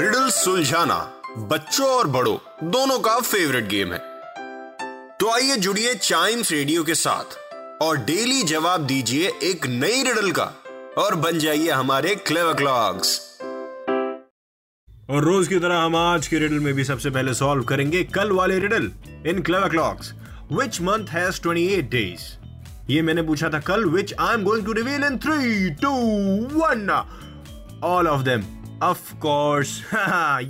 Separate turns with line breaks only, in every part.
Riddle सुलझाना बच्चों और बड़ों, दोनों का फेवरेट गेम है। तो आइए जुड़िए चाइम्स रेडियो के साथ और डेली जवाब दीजिए एक नई रिडल का और बन जाइए हमारे क्लेवर क्लॉक्स
और रोज की तरह हम आज के रिडल में भी सबसे पहले सॉल्व करेंगे कल वाले riddle in clever clocks which month has 28 days ये मैंने पूछा था कल which I am going to reveal in three two one all of them of course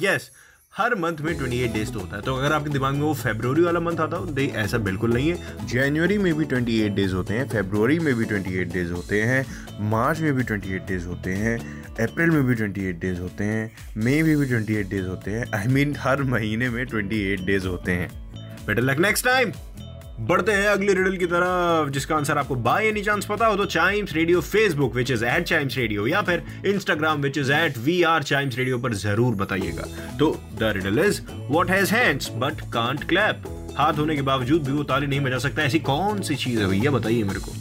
yes her month में 28 डेज़ तो होता है। तो अगर आपके दिमाग में वो फेब्रवरी वाला मंथ आता हो नहीं ऐसा बिल्कुल नहीं है। जनवरी में भी 28 डेज़ होते हैं फेब्रवरी में भी 28 डेज़ होते हैं मार्च में भी 28 डेज़ होते हैं अप्रैल में भी 28 डेज़ होते हैं मई में भी 28 डेज़ होते हैं। आई I मीन mean, हर महीने में 28 डेज़ होते हैं। बेटर लक नेक्स्ट टाइम बढ़ते हैं अगले रिडल की तरफ़, जिसका आंसर आपको बाय एनी चांस पता हो तो Chimes radio Facebook which is at Chimes radio या फिर Instagram which is at we are Chimes radio पर ज़रूर बताइएगा। तो the riddle is what has hands but can't clap हाथ होने के बावजूद भी वो ताली नहीं बजा सकता। ऐसी कौन सी चीज़ है भैया, बताइए मेरे को।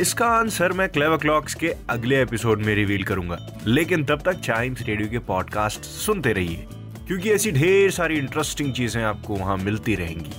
इसका आंसर मैं क्लेवर क्लॉक्स के अगले एपिसोड में रिवील करूँगा। लेकिन तब तक चाइम्स रेडियो के पॉडकास्ट सुनते रहिए, क्योंकि ऐसी ढेर सारी इंटरेस्टिंग चीज़ें आपको वहाँ मिलती रहेंगी।